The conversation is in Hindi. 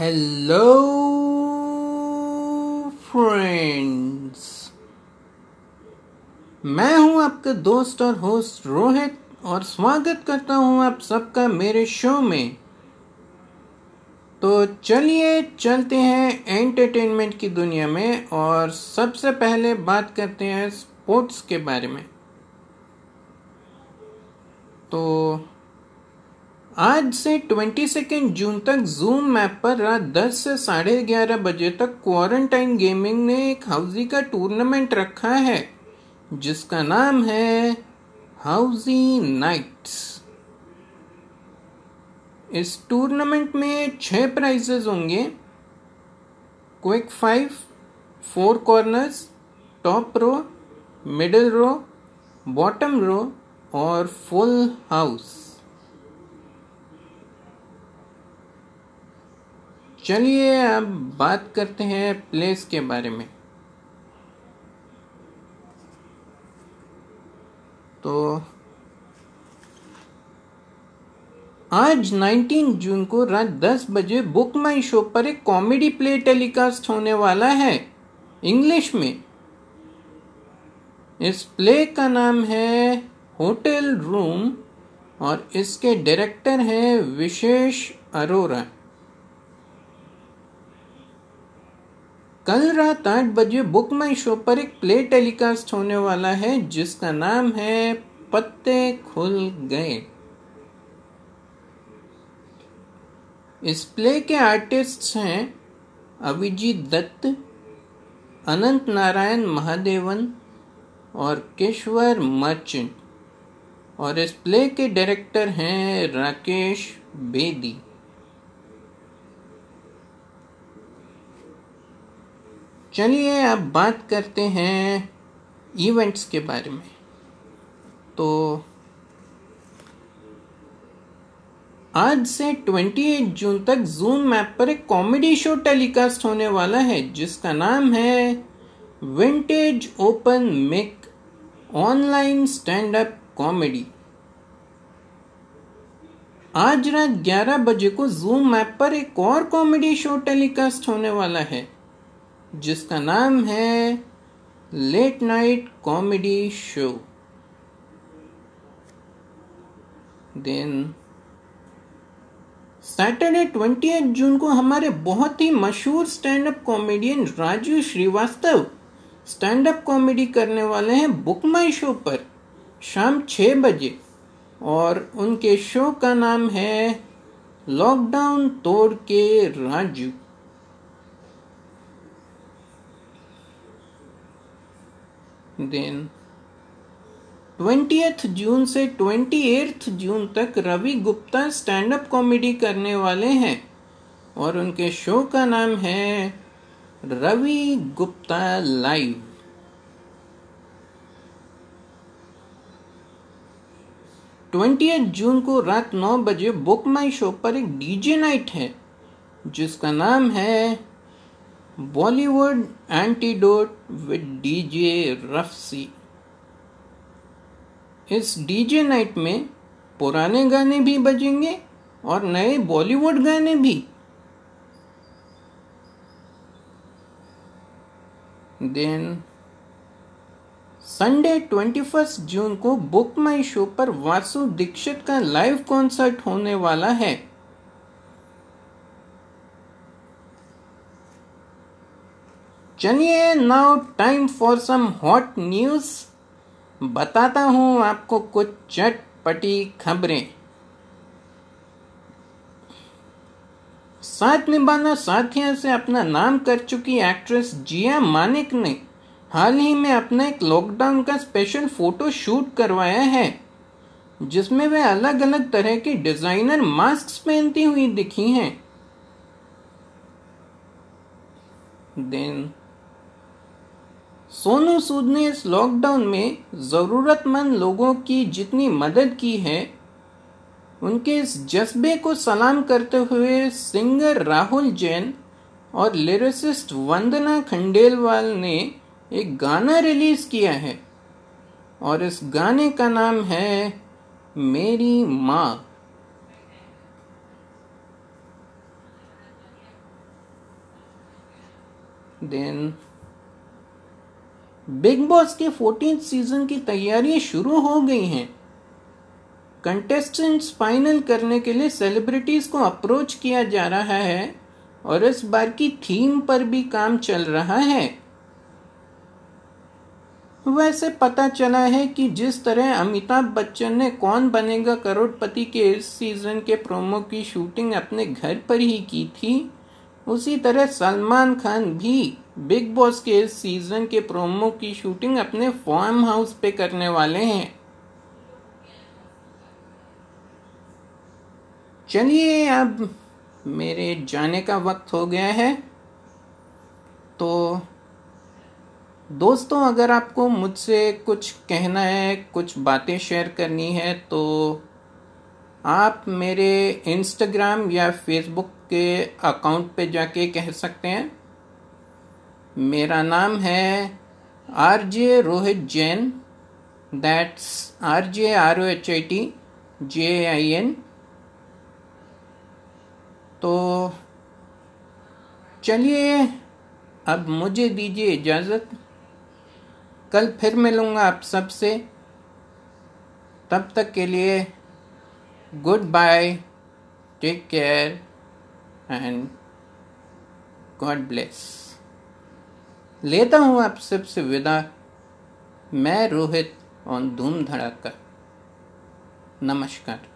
हेलो फ्रेंड्स मैं हूँ आपका दोस्त और होस्ट रोहित और स्वागत करता हूँ आप सबका मेरे शो में। तो चलिए, चलते हैं एंटरटेनमेंट की दुनिया में और सबसे पहले बात करते हैं स्पोर्ट्स के बारे में। तो आज से ट्वेंटी सेकेंड जून तक जूम मैप पर रात 10 से साढ़े ग्यारह बजे तक क्वारंटाइन गेमिंग ने एक हाउजी का टूर्नामेंट रखा है, जिसका नाम है हाउजी नाइट्स इस टूर्नामेंट में छह प्राइजेस होंगे quick five four corners top row middle row bottom row और फुल हाउस चलिए अब बात करते हैं प्लेस के बारे में। तो आज 19 जून को रात 10 बजे बुक माई शो पर एक कॉमेडी प्ले टेलीकास्ट होने वाला है इंग्लिश में। इस प्ले का नाम है होटल रूम और इसके डायरेक्टर हैं विशेष अरोरा। कल रात आठ बजे बुक माई शो पर एक प्ले टेलीकास्ट होने वाला है, जिसका नाम है पत्ते खुल गए। इस प्ले के आर्टिस्ट्स हैं अभिजीत दत्त, अनंत नारायण महादेवन और केशवर मर्चेंट। और इस प्ले के डायरेक्टर हैं राकेश बेदी। चलिए अब बात करते हैं इवेंट्स के बारे में। तो आज से 28 जून तक जूम मैप पर एक कॉमेडी शो टेलीकास्ट होने वाला है, जिसका नाम है vintage open mic online stand up comedy आज रात 11 बजे को जूम मैप पर एक और कॉमेडी शो टेलीकास्ट होने वाला है जिसका नाम है late night comedy show. Then, Saturday twenty June को हमारे बहुत ही मशहूर stand up comedian Raju Srivastava stand up comedy करने वाले हैं बुक माई शो पर शाम छह बजे। और उनके शो का नाम है लॉकडाउन तोड़ के राजू। देन। ट्वेंटी जून से ट्वेंटी जून तक Ravi Gupta stand up comedy करने वाले हैं और उनके शो का नाम है Ravi Gupta live twenty June को रात नौ बजे बुक माई शो पर एक डीजे नाइट है, जिसका नाम है बॉलीवुड एंटीडोट विद डीजे रफसी इस डीजे नाइट में पुराने गाने भी बजेंगे और नए बॉलीवुड गाने भी। Then Sunday twenty first June को बुक माई शो पर वासु दीक्षित का लाइव कॉन्सर्ट होने वाला है। चलिए now time for some hot news बताता हूँ आपको कुछ चटपटी खबरें। साथ निभाना साथियों से अपना नाम कर चुकी एक्ट्रेस जिया मानिक ने हाल ही में अपना एक लॉकडाउन का स्पेशल फ़ोटो शूट करवाया है, जिसमें वे अलग अलग तरह के डिज़ाइनर मास्क पहनती हुई दिखी हैं। देन सोनू सूद ने इस लॉकडाउन में ज़रूरतमंद लोगों की जितनी मदद की है, उनके इस जज्बे को सलाम करते हुए सिंगर राहुल जैन और लिरिसिस्ट वंदना खंडेलवाल ने एक गाना रिलीज़ किया है और इस गाने का नाम है मेरी माँ। देन बिग बॉस के फोर्टीन सीज़न की तैयारियाँ शुरू हो गई हैं। कंटेस्टेंट्स फाइनल करने के लिए सेलिब्रिटीज को अप्रोच किया जा रहा है और इस बार की थीम पर भी काम चल रहा है। वैसे पता चला है कि जिस तरह अमिताभ बच्चन ने कौन बनेगा करोड़पति के इस सीज़न के प्रोमो की शूटिंग अपने घर पर ही की थी उसी तरह सलमान खान भी बिग बॉस के इस सीज़न के प्रोमो की शूटिंग अपने फॉर्म हाउस पे करने वाले हैं। चलिए अब मेरे जाने का वक्त हो गया है। तो दोस्तों, अगर आपको मुझसे कुछ कहना है, कुछ बातें शेयर करनी है तो आप मेरे इंस्टाग्राम या फेसबुक के अकाउंट पे जाके कह सकते हैं। मेरा नाम है R J Rohit Jain that's R J R O H I T J I N तो चलिए, अब मुझे दीजिए इजाज़त। कल फिर मिलूँगा आप सबसे। तब तक के लिए bye take care and God bless लेता हूँ आप सबसे विदा। मैं रोहित और धूम धड़ाका। नमस्कार।